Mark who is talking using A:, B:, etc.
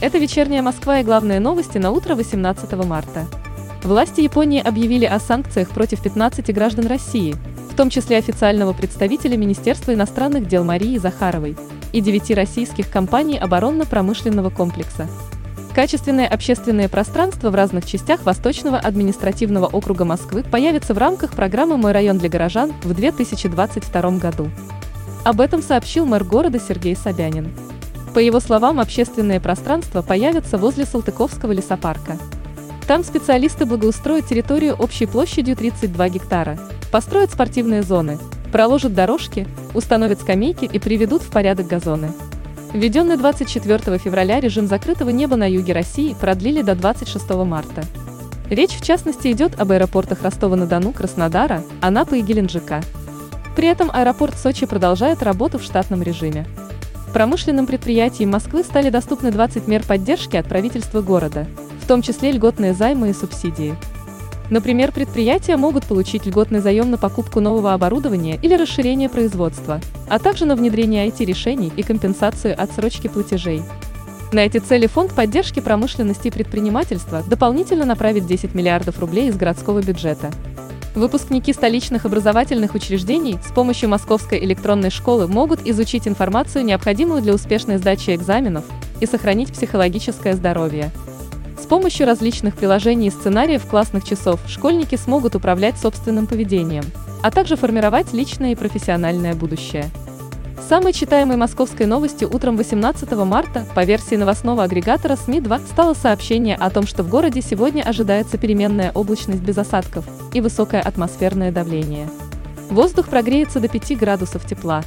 A: Это вечерняя Москва и главные новости на утро 18 марта. Власти Японии объявили о санкциях против 15 граждан России, в том числе официального представителя Министерства иностранных дел Марии Захаровой и 9 российских компаний оборонно-промышленного комплекса. Качественное общественное пространство в разных частях Восточного административного округа Москвы появится в рамках программы «Мой район для горожан» в 2022 году. Об этом сообщил мэр города Сергей Собянин. По его словам, общественное пространство появится возле Салтыковского лесопарка. Там специалисты благоустроят территорию общей площадью 32 гектара, построят спортивные зоны, проложат дорожки, установят скамейки и приведут в порядок газоны. Введенный 24 февраля режим закрытого неба на юге России продлили до 26 марта. Речь в частности идет об аэропортах Ростова-на-Дону, Краснодара, Анапы и Геленджика. При этом аэропорт Сочи продолжает работу в штатном режиме. Промышленным предприятиям Москвы стали доступны 20 мер поддержки от правительства города, в том числе льготные займы и субсидии. Например, предприятия могут получить льготный заем на покупку нового оборудования или расширение производства, а также на внедрение IT-решений и компенсацию отсрочки платежей. На эти цели Фонд поддержки промышленности и предпринимательства дополнительно направит 10 миллиардов рублей из городского бюджета. Выпускники столичных образовательных учреждений с помощью Московской электронной школы могут изучить информацию, необходимую для успешной сдачи экзаменов, и сохранить психологическое здоровье. С помощью различных приложений и сценариев классных часов школьники смогут управлять собственным поведением, а также формировать личное и профессиональное будущее. Самой читаемой московской новостью утром 18 марта по версии новостного агрегатора СМИ-2 стало сообщение о том, что в городе сегодня ожидается переменная облачность без осадков и высокое атмосферное давление. Воздух прогреется до 5 градусов тепла.